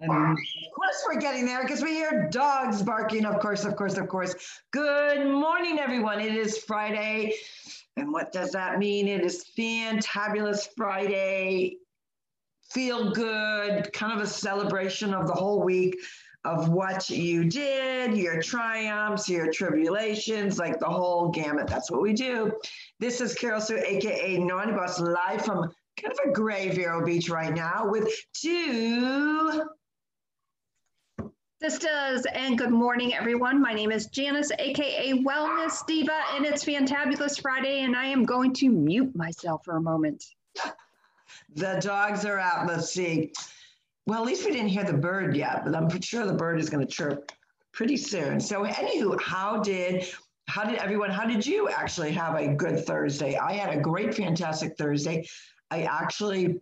And of course, we're getting there because we hear dogs barking. Of course, of course, of course. Good morning, everyone. It is Friday. And what does that mean? It is fantabulous Friday. Feel good, kind of a celebration of the whole week of what you did, your triumphs, your tribulations, like the whole gamut. That's what we do. This is Carol Sue, aka Naughty Boss, live from kind of a gray Vero Beach right now with two Sisters, and good morning, everyone. My name is Janice, aka Wellness Diva, and it's Fantabulous Friday, and I am going to mute myself for a moment. The dogs are out. Let's see. Well, at least we didn't hear the bird yet, but I'm sure the bird is going to chirp pretty soon. So, anywho, how did how did everyone? How did you actually have a good Thursday? I had a great, fantastic Thursday. I actually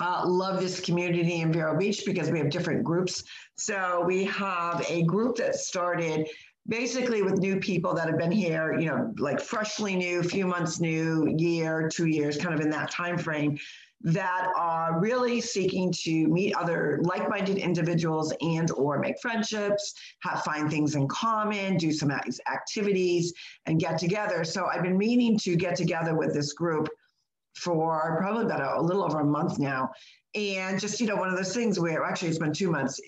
uh, love this community in Vero Beach because we have different groups. So we have a group that started basically with new people that have been here, you know, like freshly new, few months new, year, two years, kind of in that time frame that are really seeking to meet other like-minded individuals and or make friendships have find things in common do some activities and get together so i've been meaning to get together with this group for probably about a, a, little over a month now. And just, you know, one of those things where actually it's been two months.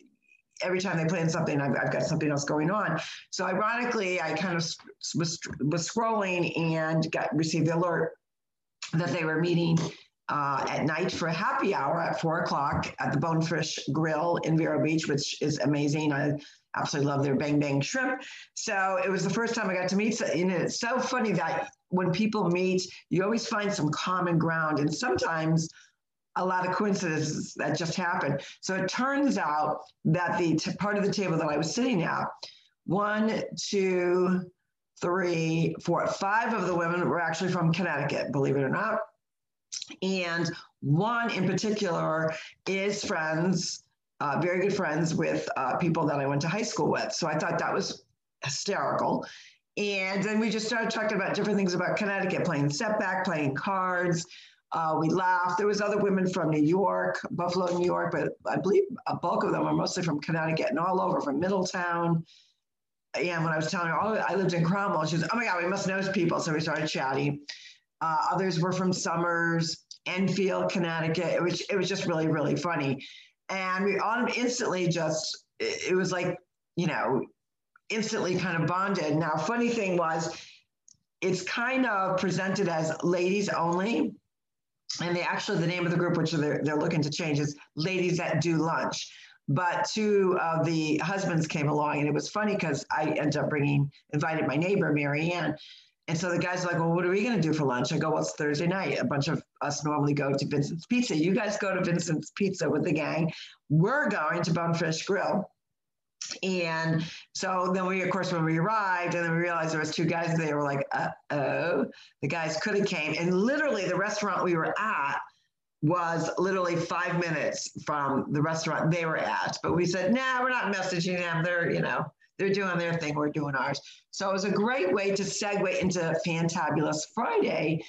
Every time they plan something, I've, I've got something else going on. So ironically, I kind of was, was scrolling and got received the alert that they were meeting uh, at night for a happy hour at four o'clock at the Bonefish Grill in Vero Beach, which is amazing. I absolutely love their bang bang shrimp. So it was the first time I got to meet. And it's so funny that when people meet, you always find some common ground, and sometimes a lot of coincidences that just happen. So it turns out that the t- part of the table that I was sitting at, one, two, three, four, five of the women were actually from Connecticut, believe it or not. And one in particular is friends, uh, very good friends with uh, people that I went to high school with. So I thought that was hysterical. And then we just started talking about different things about Connecticut, playing setback, playing cards. Uh, we laughed. There was other women from New York, Buffalo, New York, but I believe a bulk of them are mostly from Connecticut and all over from Middletown. And when I was telling her, oh, I lived in Cromwell, she was, oh my God, we must know people. So we started chatting. Uh, others were from Somers, Enfield, Connecticut. It was, it was just really, really funny. And we all instantly just, it, it was like, you know, instantly kind of bonded. Now, funny thing was, it's kind of presented as ladies only. And they actually, the name of the group, which they're, they're looking to change, is Ladies That Do Lunch. But two of the husbands came along, and it was funny because I ended up bringing, invited my neighbor, Marianne. And so the guys are like, well, what are we going to do for lunch? I go, well, it's Thursday night. A bunch of us normally go to Vincent's Pizza. You guys go to Vincent's Pizza with the gang. We're going to Bonefish Grill. And so then we, of course, when we arrived, and then we realized there was two guys there, were like, uh oh, the guys could have came. And literally, the restaurant we were at was literally five minutes from the restaurant they were at. But we said, nah, we're not messaging them. They're, you know, they're doing their thing. We're doing ours. So it was a great way to segue into Fantabulous Friday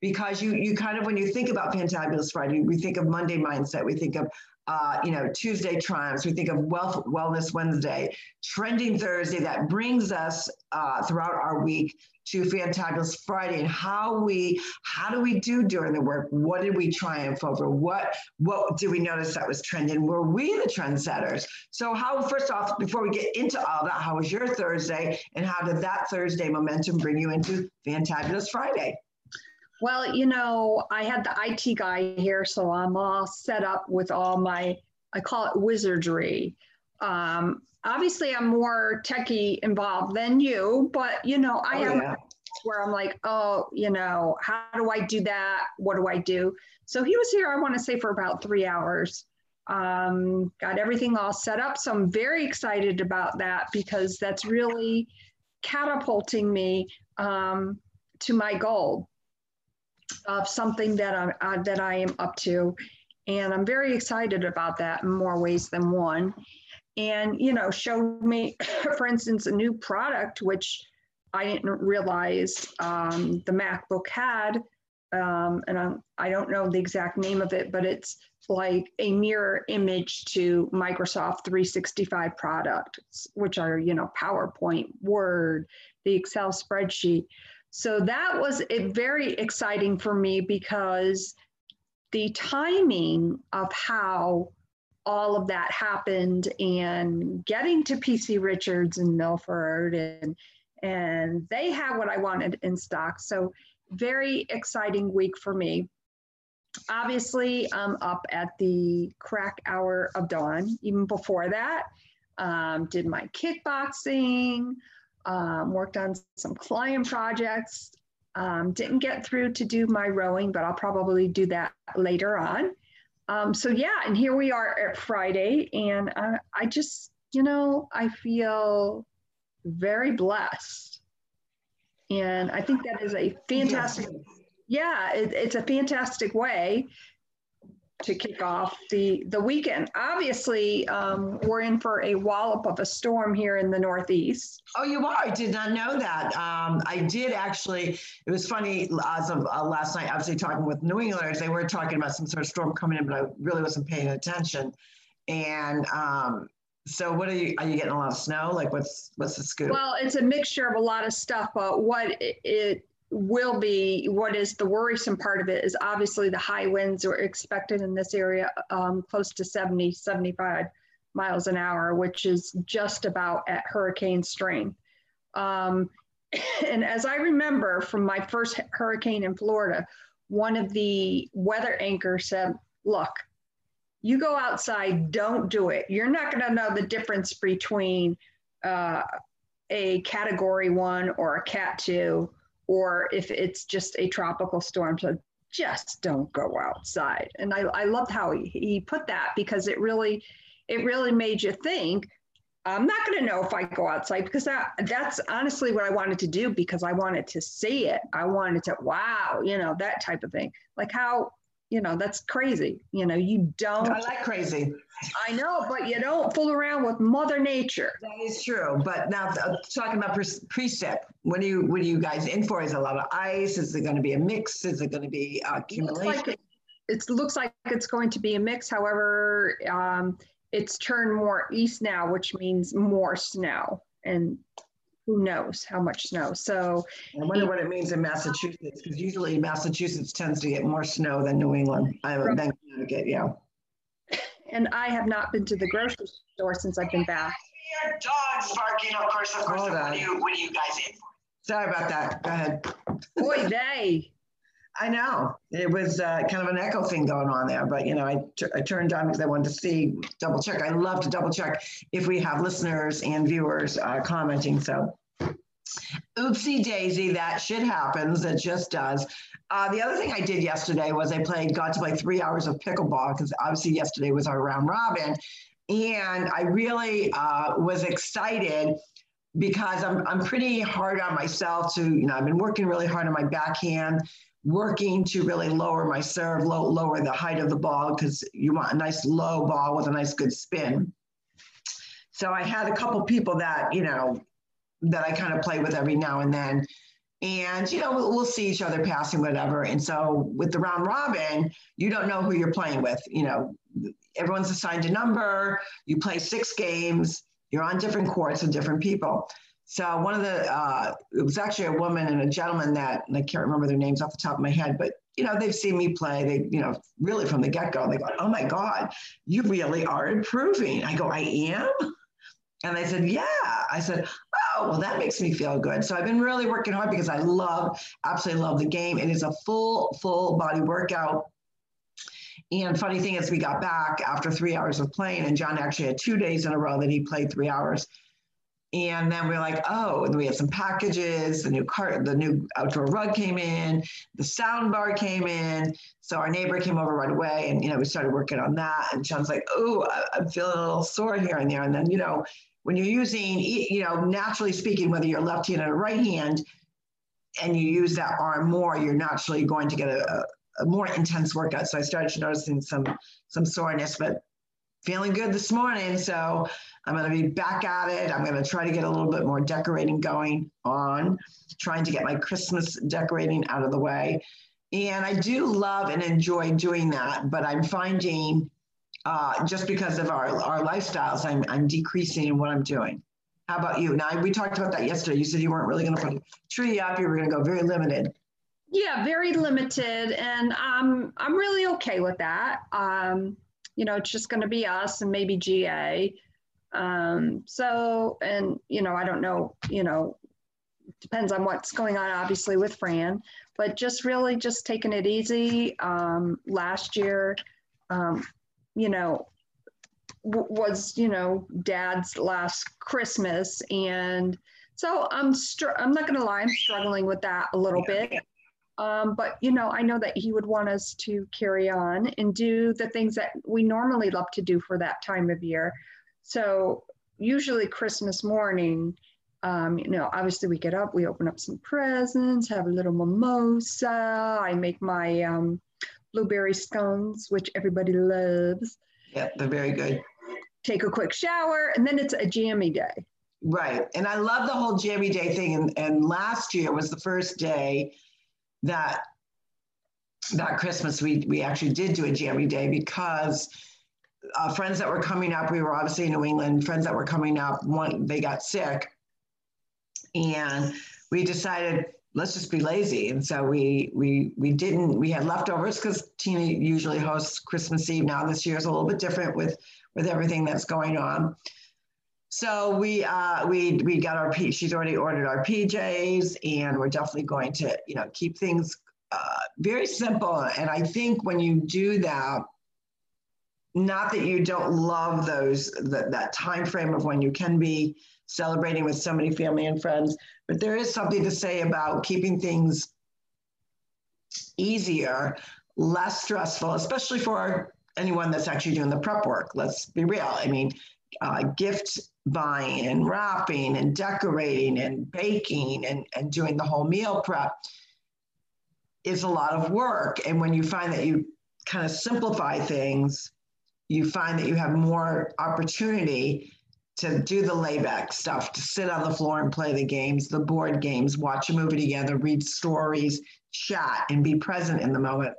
because you you kind of when you think about Fantabulous Friday, we think of Monday mindset, we think of uh, you know, Tuesday triumphs. We think of Wealth Wellness Wednesday, Trending Thursday. That brings us uh, throughout our week to Fantabulous Friday and how we how do we do during the work? What did we triumph over? What what did we notice that was trending? Were we the trendsetters? So how first off, before we get into all that, how was your Thursday and how did that Thursday momentum bring you into Fantabulous Friday? Well, you know, I had the IT guy here, so I'm all set up with all my, I call it wizardry. Um, obviously, I'm more techie involved than you, but you know, I oh, have yeah. where I'm like, oh, you know, how do I do that? What do I do? So he was here, I want to say, for about three hours. Um, got everything all set up. So I'm very excited about that because that's really catapulting me um, to my goal of something that I'm uh, that I am up to, and I'm very excited about that in more ways than one. And you know, showed me, for instance, a new product which I didn't realize um, the MacBook had um, and I'm, I don't know the exact name of it, but it's like a mirror image to Microsoft 365 products, which are, you know, PowerPoint, Word, the Excel spreadsheet. So that was very exciting for me because the timing of how all of that happened and getting to PC Richards and Milford and and they had what I wanted in stock. So very exciting week for me. Obviously, I'm up at the crack hour of dawn. Even before that, um, did my kickboxing, um, worked on some client projects. Um, didn't get through to do my rowing, but I'll probably do that later on. Um, so yeah, and here we are at Friday, and uh, I just, you know, I feel very blessed, and I think that is a fantastic. Yeah, it, it's a fantastic way to kick off the the weekend. Obviously, um, we're in for a wallop of a storm here in the Northeast. Oh, you are. I did not know that. Um, I did actually. It was funny as of uh, last night. Obviously, talking with New Englanders, they were talking about some sort of storm coming in, but I really wasn't paying attention. And um, so, what are you? Are you getting a lot of snow? Like, what's what's the scoop? Well, it's a mixture of a lot of stuff, but what it, it will be what is the worrisome part of it is obviously the high winds are expected in this area um, close to 70 75 miles an hour which is just about at hurricane strength um, and as i remember from my first hurricane in florida one of the weather anchors said look you go outside don't do it. You're not going to know the difference between uh, a category one or a cat two or if it's just a tropical storm. So just don't go outside. And I, I loved how he, he put that because it really, it really made you think, I'm not going to know if I go outside because that that's honestly what I wanted to do because I wanted to see it. I wanted to, wow, you know, that type of thing. Like how you know that's crazy. You know you don't i like crazy. I know but you don't fool around with mother nature. That is true but now uh, talking about precip what do you what are you guys in for? Is a lot of ice? Is it going to be a mix? Is it going to be uh, accumulation it looks, like it, looks like it's going to be a mix however um, it's turned more east now which means more snow and who knows how much snow. So I wonder what it means in Massachusetts because usually Massachusetts tends to get more snow than New England. I haven't been Connecticut, yeah. And I have not been to the grocery store since I've been back. Dogs barking, of course, of course. What are, you, what are you guys in for? Sorry about that. Go ahead. Boy, they. I know it was uh, kind of an echo thing going on there, but you know, I, t- I turned on because I wanted to see, double check. I love to double check if we have listeners and viewers uh, commenting. So, oopsie daisy, that shit happens. It just does. Uh, the other thing I did yesterday was I played, got to play three hours of pickleball because obviously yesterday was our round robin, and I really uh, was excited because I'm, I'm pretty hard on myself to, you know, I've been working really hard on my backhand working to really lower my serve, low, lower the height of the ball because you want a nice low ball with a nice good spin. So I had a couple people that, you know, that I kind of play with every now and then. And, you know, we'll, we'll see each other passing, whatever. And so with the round robin, you don't know who you're playing with. You know, everyone's assigned a number, you play six games, you're on different courts with different people. So one of the, uh, it was actually a woman and a gentleman that, and I can't remember their names off the top of my head, but you know, they've seen me play. They, you know, really from the get go, they go, "Oh my God, you really are improving." I go, "I am," and they said, "Yeah." I said, "Oh, well, that makes me feel good." So I've been really working hard because I love, absolutely love the game. It is a full, full body workout. And funny thing is, we got back after three hours of playing, and John actually had two days in a row that he played three hours. And then we're like, oh, and we had some packages. The new cart, the new outdoor rug came in, the sound bar came in. So our neighbor came over right away, and you know we started working on that. And Sean's like, oh, I'm feeling a little sore here and there. And then you know when you're using, you know, naturally speaking, whether you're left hand or right hand, and you use that arm more, you're naturally going to get a, a more intense workout. So I started noticing some some soreness, but feeling good this morning. So I'm going to be back at it. I'm going to try to get a little bit more decorating going on, trying to get my Christmas decorating out of the way. And I do love and enjoy doing that, but I'm finding uh, just because of our, our lifestyles, I'm, I'm decreasing in what I'm doing. How about you? Now, we talked about that yesterday. You said you weren't really going to put a tree up, you were going to go very limited. Yeah, very limited. And um, I'm really okay with that. Um, you know, it's just going to be us and maybe GA. Um, so, and, you know, I don't know, you know, depends on what's going on, obviously, with Fran, but just really just taking it easy. Um, last year, um, you know, w- was, you know, dad's last Christmas. And so I'm, str- I'm not going to lie, I'm struggling with that a little bit. Um, but you know, I know that he would want us to carry on and do the things that we normally love to do for that time of year. So usually Christmas morning, um, you know, obviously we get up, we open up some presents, have a little mimosa. I make my um, blueberry scones, which everybody loves. Yeah, they're very good. Take a quick shower, and then it's a jammy day. Right. And I love the whole jammy day thing. And, and last year was the first day that that Christmas we we actually did do a jammy day because uh, friends that were coming up, we were obviously in New England. Friends that were coming up, one they got sick, and we decided let's just be lazy. And so we we we didn't. We had leftovers because Tina usually hosts Christmas Eve. Now this year is a little bit different with with everything that's going on. So we uh, we we got our P. She's already ordered our PJs, and we're definitely going to you know keep things uh, very simple. And I think when you do that, not that you don't love those that that time frame of when you can be celebrating with so many family and friends, but there is something to say about keeping things easier, less stressful, especially for anyone that's actually doing the prep work. Let's be real. I mean, uh, gift buying and wrapping and decorating and baking and, and doing the whole meal prep is a lot of work. And when you find that you kind of simplify things, you find that you have more opportunity to do the layback stuff, to sit on the floor and play the games, the board games, watch a movie together, read stories, chat, and be present in the moment.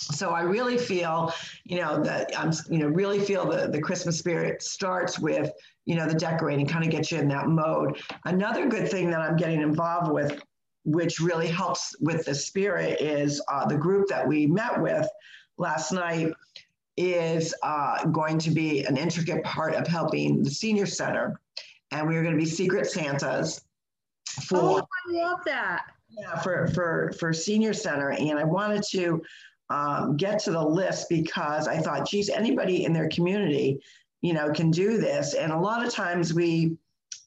So I really feel, you know, that I'm, you know, really feel the, the Christmas spirit starts with you know, the decorating kind of gets you in that mode. Another good thing that I'm getting involved with, which really helps with the spirit, is uh, the group that we met with last night is uh, going to be an intricate part of helping the senior center. And we are going to be secret Santas for. Oh, I love that. Yeah, for, for, for senior center. And I wanted to um, get to the list because I thought, geez, anybody in their community you know, can do this. And a lot of times we,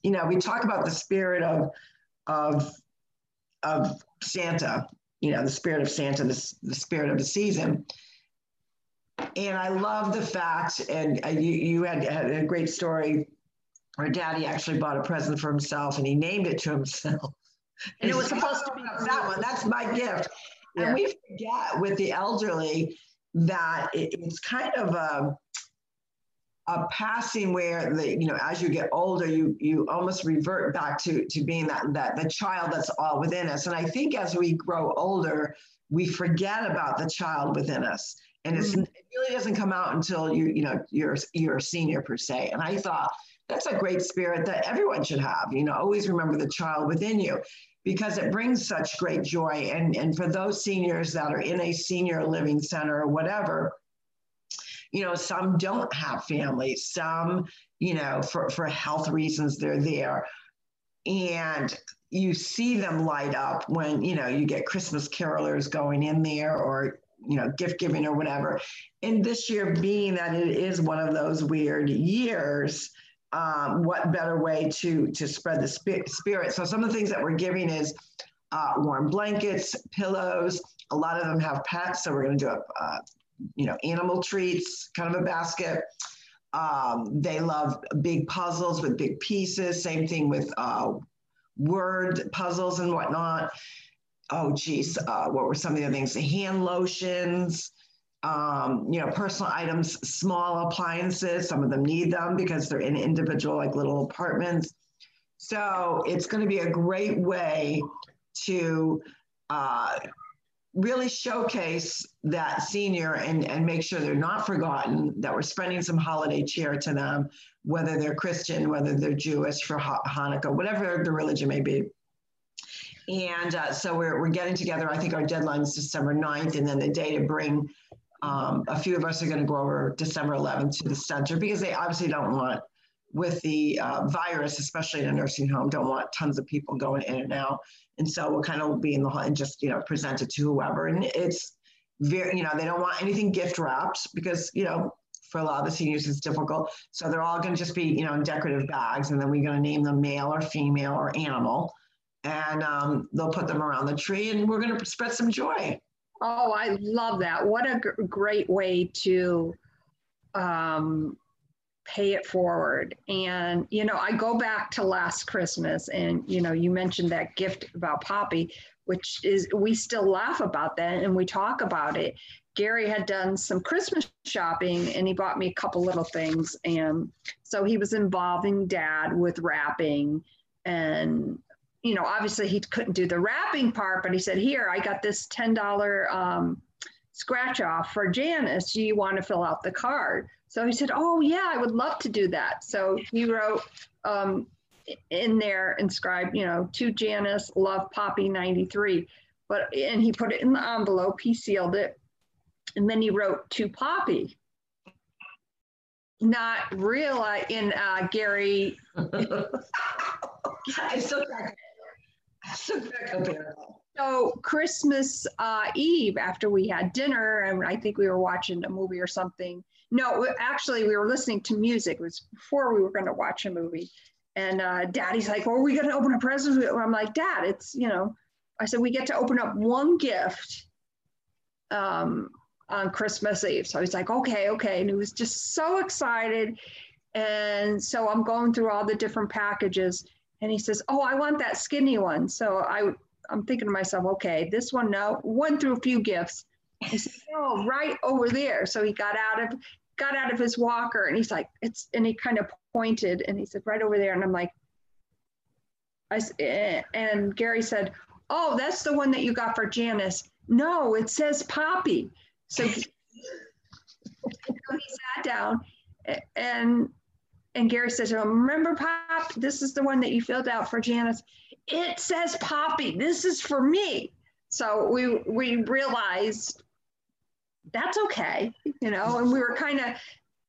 you know, we talk about the spirit of, of, of Santa, you know, the spirit of Santa, the, the spirit of the season. And I love the fact, and uh, you, you had, had a great story where daddy actually bought a present for himself and he named it to himself. And it was supposed to be that one. That's my gift. Yeah. And we forget with the elderly that it, it's kind of a, a passing where the you know as you get older you you almost revert back to to being that that the child that's all within us and i think as we grow older we forget about the child within us and mm-hmm. it really doesn't come out until you you know you're you're a senior per se and i thought that's a great spirit that everyone should have you know always remember the child within you because it brings such great joy. And and for those seniors that are in a senior living center or whatever you know some don't have families some you know for, for health reasons they're there. And you see them light up when you know you get christmas carolers going in there or you know gift giving or whatever. And this year being that it is one of those weird years um, what better way to to spread the spirit so some of the things that we're giving is uh, warm blankets pillows a lot of them have pets so we're going to do a, a you know, animal treats, kind of a basket. Um, they love big puzzles with big pieces. Same thing with uh, word puzzles and whatnot. Oh, geez, uh, what were some of the other things? Hand lotions, um, you know, personal items, small appliances. Some of them need them because they're in individual, like little apartments. So it's going to be a great way to uh, really showcase that senior and, and make sure they're not forgotten, that we're spending some holiday cheer to them, whether they're Christian, whether they're Jewish for Hanukkah, whatever the religion may be. And uh, so we're, we're getting together. I think our deadline is December 9th, and then the day to bring um, a few of us are going to go over December 11th to the center because they obviously don't want, with the uh, virus, especially in a nursing home, don't want tons of people going in and out. And so we'll kind of be in the hall and just, you know, present it to whoever. And it's very, you know, they don't want anything gift wrapped because, you know, for a lot of the seniors, it's difficult. So they're all going to just be, you know, in decorative bags. And then we're going to name them male or female or animal. And um, they'll put them around the tree and we're going to spread some joy. Oh, I love that. What a g- great way to um, pay it forward. And, you know, I go back to last Christmas and, you know, you mentioned that gift about Poppy, which is, we still laugh about that and we talk about it. Gary had done some Christmas shopping and he bought me a couple little things. And so he was involving dad with wrapping and you know, obviously he couldn't do the wrapping part, but he said, Here, I got this $10 um, scratch off for Janice. Do you want to fill out the card? So he said, Oh, yeah, I would love to do that. So he wrote um, in there, inscribed, you know, to Janice, love Poppy 93. But, and he put it in the envelope, he sealed it. And then he wrote to Poppy. Not realize in uh, Gary. I still so Christmas uh, Eve, after we had dinner, and I think we were watching a movie or something. No, actually, we were listening to music. It was before we were going to watch a movie. And uh, Daddy's like, "Well, are we going to open a present?" I'm like, "Dad, it's you know," I said, "We get to open up one gift um, on Christmas Eve." So he's like, "Okay, okay," and he was just so excited. And so I'm going through all the different packages and he says, "Oh, I want that skinny one." So I, I'm thinking to myself, "Okay, this one no." Went through a few gifts. He said, "Oh, right over there." So he got out of got out of his walker, and he's like, "It's," and he kind of pointed, and he said, "Right over there." And I'm like, I eh, and Gary said, "Oh, that's the one that you got for Janice." No, it says Poppy. So so he sat down, and and Gary says, oh, remember Pop, this is the one that you filled out for Janice. It says Poppy, this is for me. So we we realized that's okay, you know, and we were kind of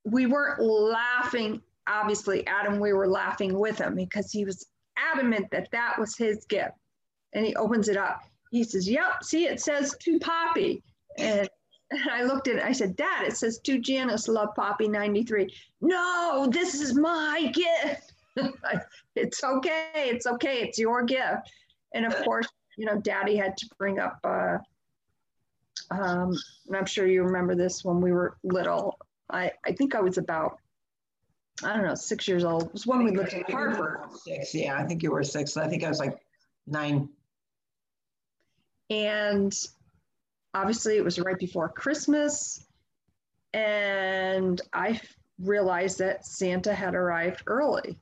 we weren't laughing, obviously, Adam, we were laughing with him because he was adamant that that was his gift. And he opens it up. He says, Yep, see, it says to Poppy. And and I looked at it, I said, Dad, it says to Janice, love Poppy 93. No, this is my gift. it's okay. It's okay. It's your gift. And of course, you know, Daddy had to bring up, uh, um, and I'm sure you remember this when we were little. I, I think I was about, I don't know, six years old. It was when we lived in Hartford. Six, yeah, I think you were six. I think I was like nine. And obviously it was right before Christmas. And I realized that Santa had arrived early.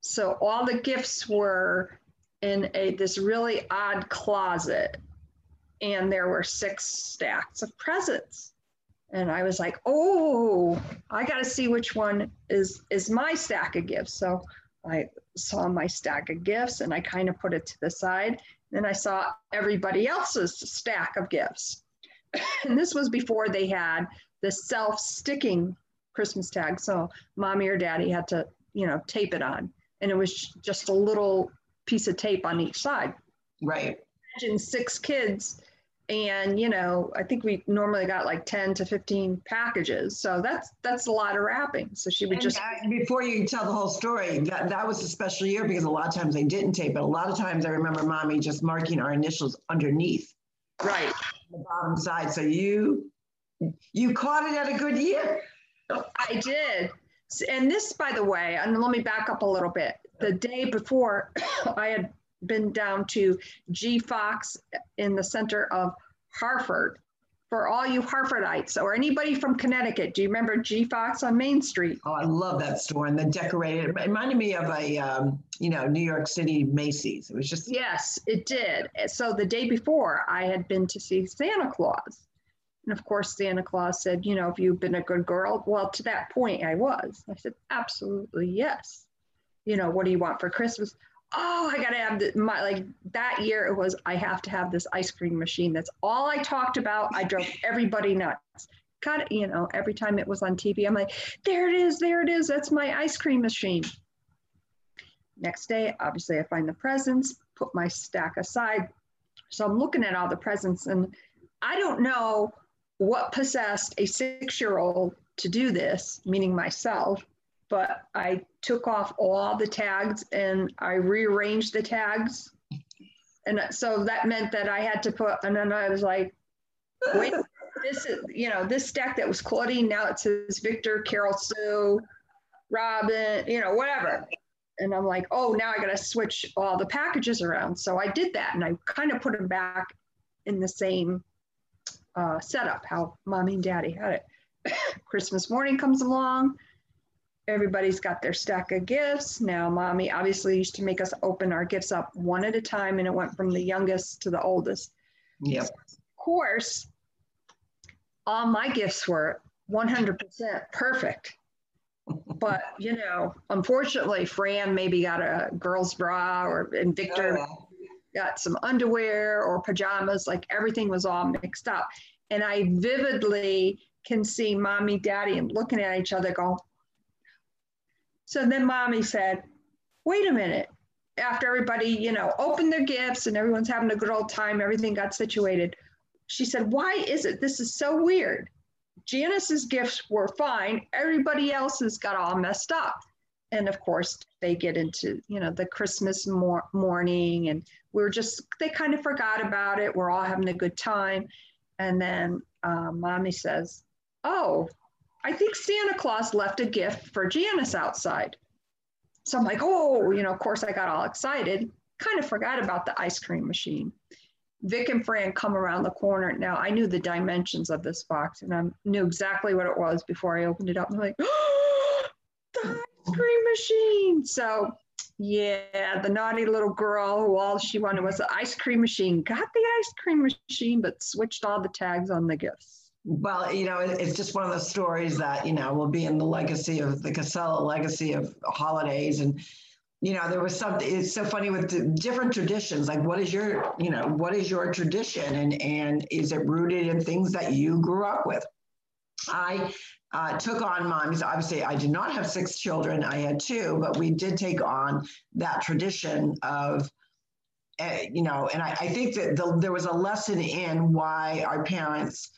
So all the gifts were in a this really odd closet and there were six stacks of presents and i was like oh i got to see which one is is my stack of gifts so i saw my stack of gifts and i kind of put it to the side then i saw everybody else's stack of gifts and this was before they had the self-sticking Christmas tag. So mommy or daddy had to, you know, tape it on. And it was just a little piece of tape on each side. Right. Imagine six kids. And, you know, I think we normally got like 10 to 15 packages. So that's that's a lot of wrapping. So she would and just that, before you tell the whole story, that, that was a special year because a lot of times they didn't tape but A lot of times I remember mommy just marking our initials underneath. Right. The bottom side. So you you caught it at a good year. I did. And this, by the way, and let me back up a little bit. The day before, I had been down to G Fox in the center of Hartford for all you Harfordites or anybody from Connecticut. Do you remember G Fox on Main Street? Oh, I love that store and the decorated. It reminded me of a, um, you know, New York City Macy's. It was just. Yes, it did. So the day before, I had been to see Santa Claus. And of course, Santa Claus said, you know, if you've been a good girl, well, to that point, I was. I said, absolutely yes. You know, what do you want for Christmas? Oh, I gotta have the, my like that year it was I have to have this ice cream machine. That's all I talked about. I drove everybody nuts. Got you know, every time it was on TV, I'm like, there it is, there it is. That's my ice cream machine. Next day, obviously, I find the presents, put my stack aside. So I'm looking at all the presents, and I don't know what possessed a six year old to do this, meaning myself but I took off all the tags and I rearranged the tags. And so that meant that I had to put, and then I was like, wait, this is, you know, this stack that was Claudine, now it says Victor, Carol Sue, Robin, you know, whatever. And I'm like, oh, now I got to switch all the packages around. So I did that and I kind of put them back in the same uh, setup, how mommy and daddy had it. Christmas morning comes along everybody's got their stack of gifts. Now, mommy obviously used to make us open our gifts up one at a time, and it went from the youngest to the oldest. Yep. Of course, all my gifts were 100% perfect. but you know, unfortunately, Fran maybe got a girl's bra, or and Victor oh, got some underwear or pajamas. Like everything was all mixed up, and I vividly can see mommy, daddy, and looking at each other, going, so then mommy said, wait a minute. After everybody, you know, opened their gifts and everyone's having a good old time, everything got situated. She said, why is it? This is so weird. Janice's gifts were fine. Everybody else's got all messed up. And of course, they get into, you know, the Christmas mor- morning and we are just, they kind of forgot about it. We're all having a good time. And then um, mommy says, oh, I think Santa Claus left a gift for Janice outside. So I'm like, oh, you know, of course I got all excited, kind of forgot about the ice cream machine. Vic and Fran come around the corner. Now I knew the dimensions of this box and I knew exactly what it was before I opened it up. I'm like, oh, the ice cream machine. So yeah, the naughty little girl who all she wanted was the ice cream machine, got the ice cream machine, but switched all the tags on the gifts. Well, you know, it's just one of those stories that, you know, will be in the legacy of the Casella legacy of holidays. And, you know, there was something, it's so funny with different traditions. Like, what is your, you know, what is your tradition? And, and is it rooted in things that you grew up with? I uh, took on moms. Obviously, I did not have six children. I had two, but we did take on that tradition of, uh, you know, and I, I think that the, there was a lesson in why our parents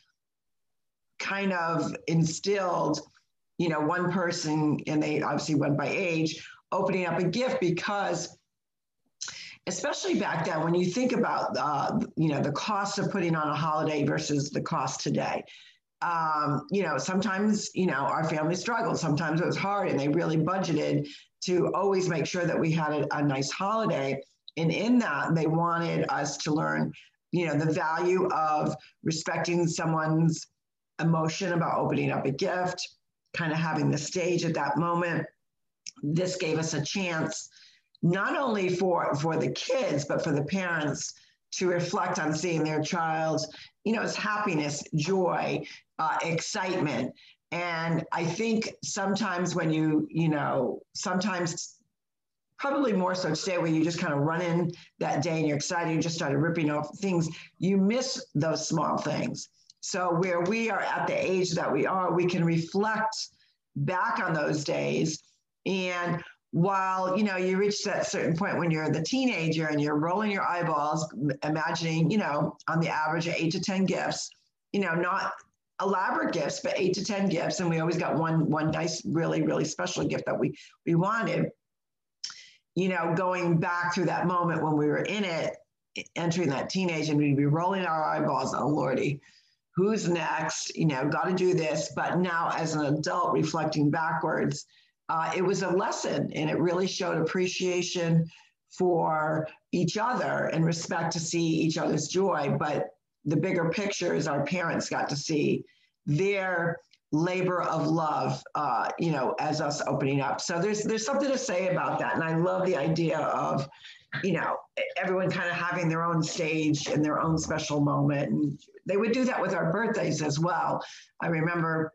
kind of instilled, you know, one person, and they obviously went by age, opening up a gift because especially back then when you think about uh, you know the cost of putting on a holiday versus the cost today um, you know sometimes you know our family struggled. Sometimes it was hard and they really budgeted to always make sure that we had a, a nice holiday. And in that they wanted us to learn you know the value of respecting someone's emotion about opening up a gift, kind of having the stage at that moment. This gave us a chance not only for for the kids but for the parents to reflect on seeing their child's you know it's happiness joy uh, excitement and i think sometimes when you you know sometimes probably more so today where you just kind of run in that day and you're excited you just started ripping off things you miss those small things so where we are at the age that we are, we can reflect back on those days. And while you know you reach that certain point when you're the teenager and you're rolling your eyeballs, imagining you know on the average eight to ten gifts, you know not elaborate gifts, but eight to ten gifts, and we always got one one nice, really really special gift that we we wanted. You know, going back through that moment when we were in it, entering that teenage, and we'd be rolling our eyeballs. Oh lordy, who's next, you know, got to do this. But now, as an adult reflecting backwards, uh, it was a lesson and it really showed appreciation for each other and respect to see each other's joy. But the bigger picture is our parents got to see their labor of love, uh, you know, as us opening up. So there's there's something to say about that, and I love the idea of, you know, everyone kind of having their own stage and their own special moment. And they would do that with our birthdays as well. I remember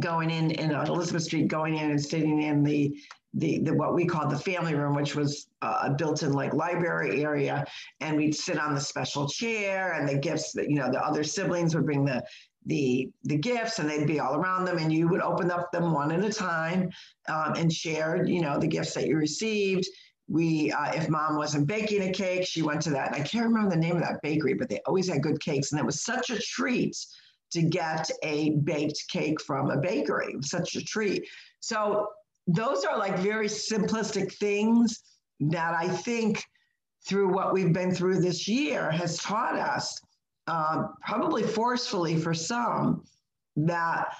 going in in Elizabeth Street, going in and sitting in the the, the what we called the family room, which was a built-in like library area, and we'd sit on the special chair, and the gifts that you know the other siblings would bring the the the gifts, and they'd be all around them, and you would open up them one at a time um, and share you know the gifts that you received. We, uh, if mom wasn't baking a cake, she went to that. And I can't remember the name of that bakery, but they always had good cakes, and it was such a treat to get a baked cake from a bakery. Such a treat. So those are like very simplistic things that I think through what we've been through this year has taught us, uh, probably forcefully for some, that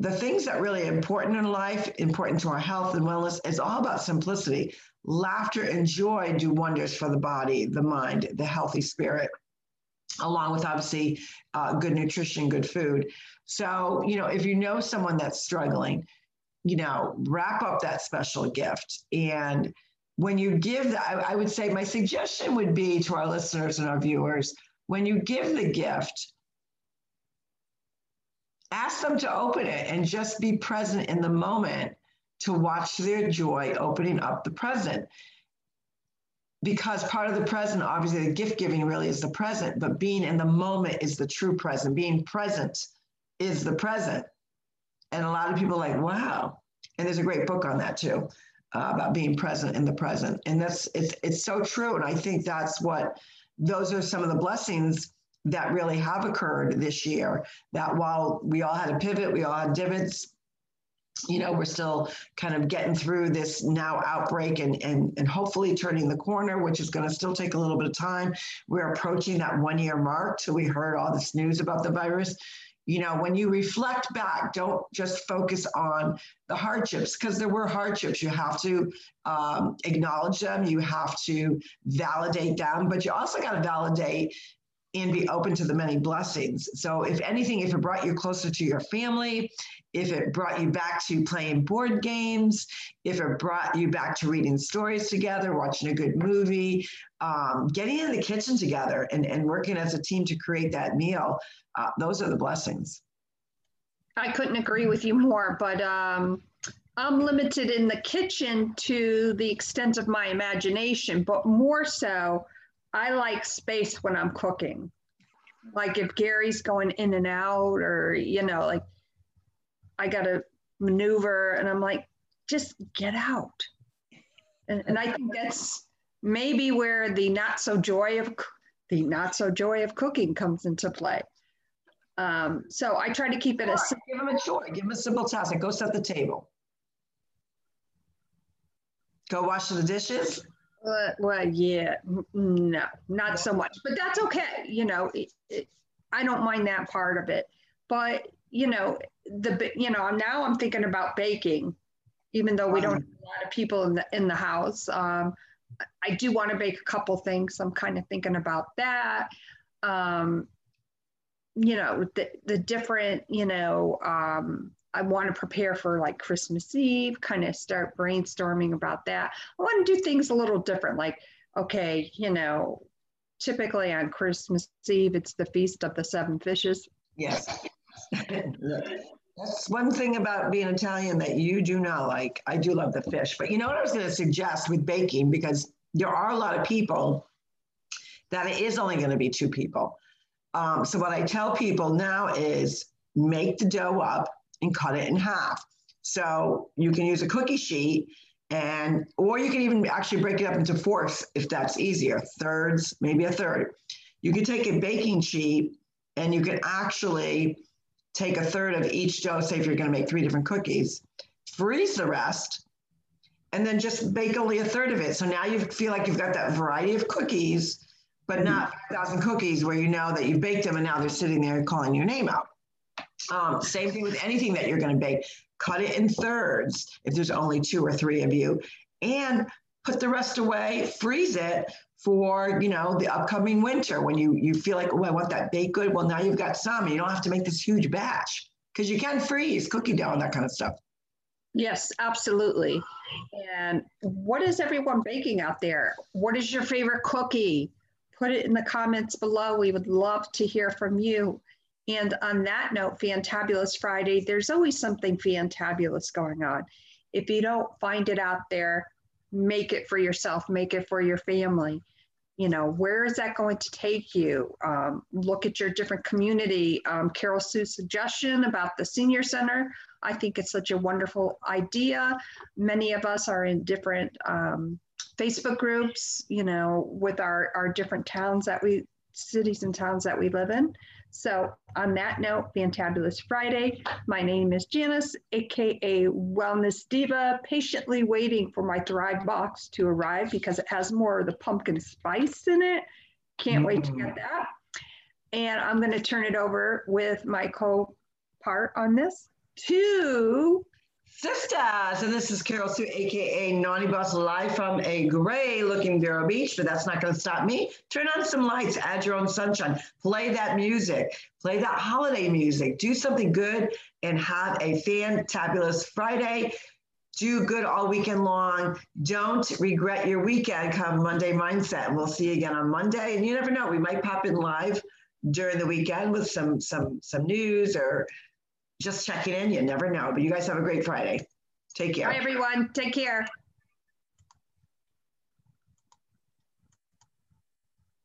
the things that really important in life, important to our health and wellness, is all about simplicity. Laughter and joy do wonders for the body, the mind, the healthy spirit, along with obviously uh, good nutrition, good food. So, you know, if you know someone that's struggling, you know, wrap up that special gift. And when you give that, I, I would say my suggestion would be to our listeners and our viewers when you give the gift, ask them to open it and just be present in the moment to watch their joy opening up the present. Because part of the present, obviously, the gift giving really is the present, but being in the moment is the true present. Being present is the present. And a lot of people like, wow. And there's a great book on that too, uh, about being present in the present. And that's it's it's so true. And I think that's what those are some of the blessings that really have occurred this year. That while we all had a pivot, we all had divots, you know, we're still kind of getting through this now outbreak and, and, and hopefully turning the corner, which is going to still take a little bit of time. We're approaching that one year mark till we heard all this news about the virus. You know when you reflect back don't just focus on the hardships because there were hardships. You have to um, acknowledge them you have to validate them but you also got to validate and be open to the many blessings. So if anything if it brought you closer to your family if it brought you back to playing board games if it brought you back to reading stories together watching a good movie um, getting in the kitchen together and, and working as a team to create that meal uh, those are the blessings. I couldn't agree with you more, but um, I'm limited in the kitchen to the extent of my imagination, but more so, I like space when I'm cooking. Like if Gary's going in and out, or, you know, like I got to maneuver, and I'm like, just get out. And, and I think that's maybe where the not so joy of the not so joy of cooking comes into play. Um, so I try to keep it as give them a chore, give them a simple task. Like go set the table. Go wash the dishes. Uh, well, yeah, no, not so much, but that's okay. You know, it, it, I don't mind that part of it. But you know, the you know now I'm thinking about baking, even though we don't have a lot of people in the in the house. Um, I do want to bake a couple things. I'm kind of thinking about that. Um, you know the, the different you know um, i want to prepare for like christmas eve kind of start brainstorming about that i want to do things a little different like okay you know typically on christmas eve it's the feast of the seven fishes yes that's one thing about being italian that you do not like i do love the fish but you know what i was going to suggest with baking because there are a lot of people that it is only going to be two people um, so what I tell people now is make the dough up and cut it in half. So you can use a cookie sheet and or you can even actually break it up into fourths if that's easier, thirds, maybe a third. You can take a baking sheet and you can actually take a third of each dough, say if you're going to make three different cookies, freeze the rest, and then just bake only a third of it. So now you feel like you've got that variety of cookies but mm-hmm. not 5,000 cookies where you know that you baked them and now they're sitting there calling your name out. Um, same thing with anything that you're going to bake. Cut it in thirds if there's only two or three of you, and put the rest away, freeze it for you know the upcoming winter when you you feel like oh I want that baked good. Well now you've got some. You don't have to make this huge batch because you can freeze cookie dough and that kind of stuff. Yes, absolutely. And what is everyone baking out there? What is your favorite cookie? Put it in the comments below. We would love to hear from you. And on that note, Fantabulous Friday, there's always something fantabulous going on. If you don't find it out there, make it for yourself, make it for your family. You know, where is that going to take you? Um, look at your different community. Um, Carol Sue's suggestion about the senior center, I think it's such a wonderful idea. Many of us are in different um, Facebook groups, you know, with our, our different towns that we, cities and towns that we live in. So on that note, Fantabulous Friday. My name is Janice, AKA Wellness Diva, patiently waiting for my Thrive box to arrive because it has more of the pumpkin spice in it. Can't wait to get mm. that. And I'm going to turn it over with my co-part on this to Sisters, and this is Carol Sue, aka Naughty Boss, live from a gray looking Vero Beach, but that's not going to stop me. Turn on some lights, add your own sunshine, play that music, play that holiday music, do something good, and have a fantabulous Friday. Do good all weekend long. Don't regret your weekend come Monday Mindset. We'll see you again on Monday. And you never know, we might pop in live during the weekend with some some some news or just checking in. You never know. But you guys have a great Friday. Take care. Bye, everyone. Take care.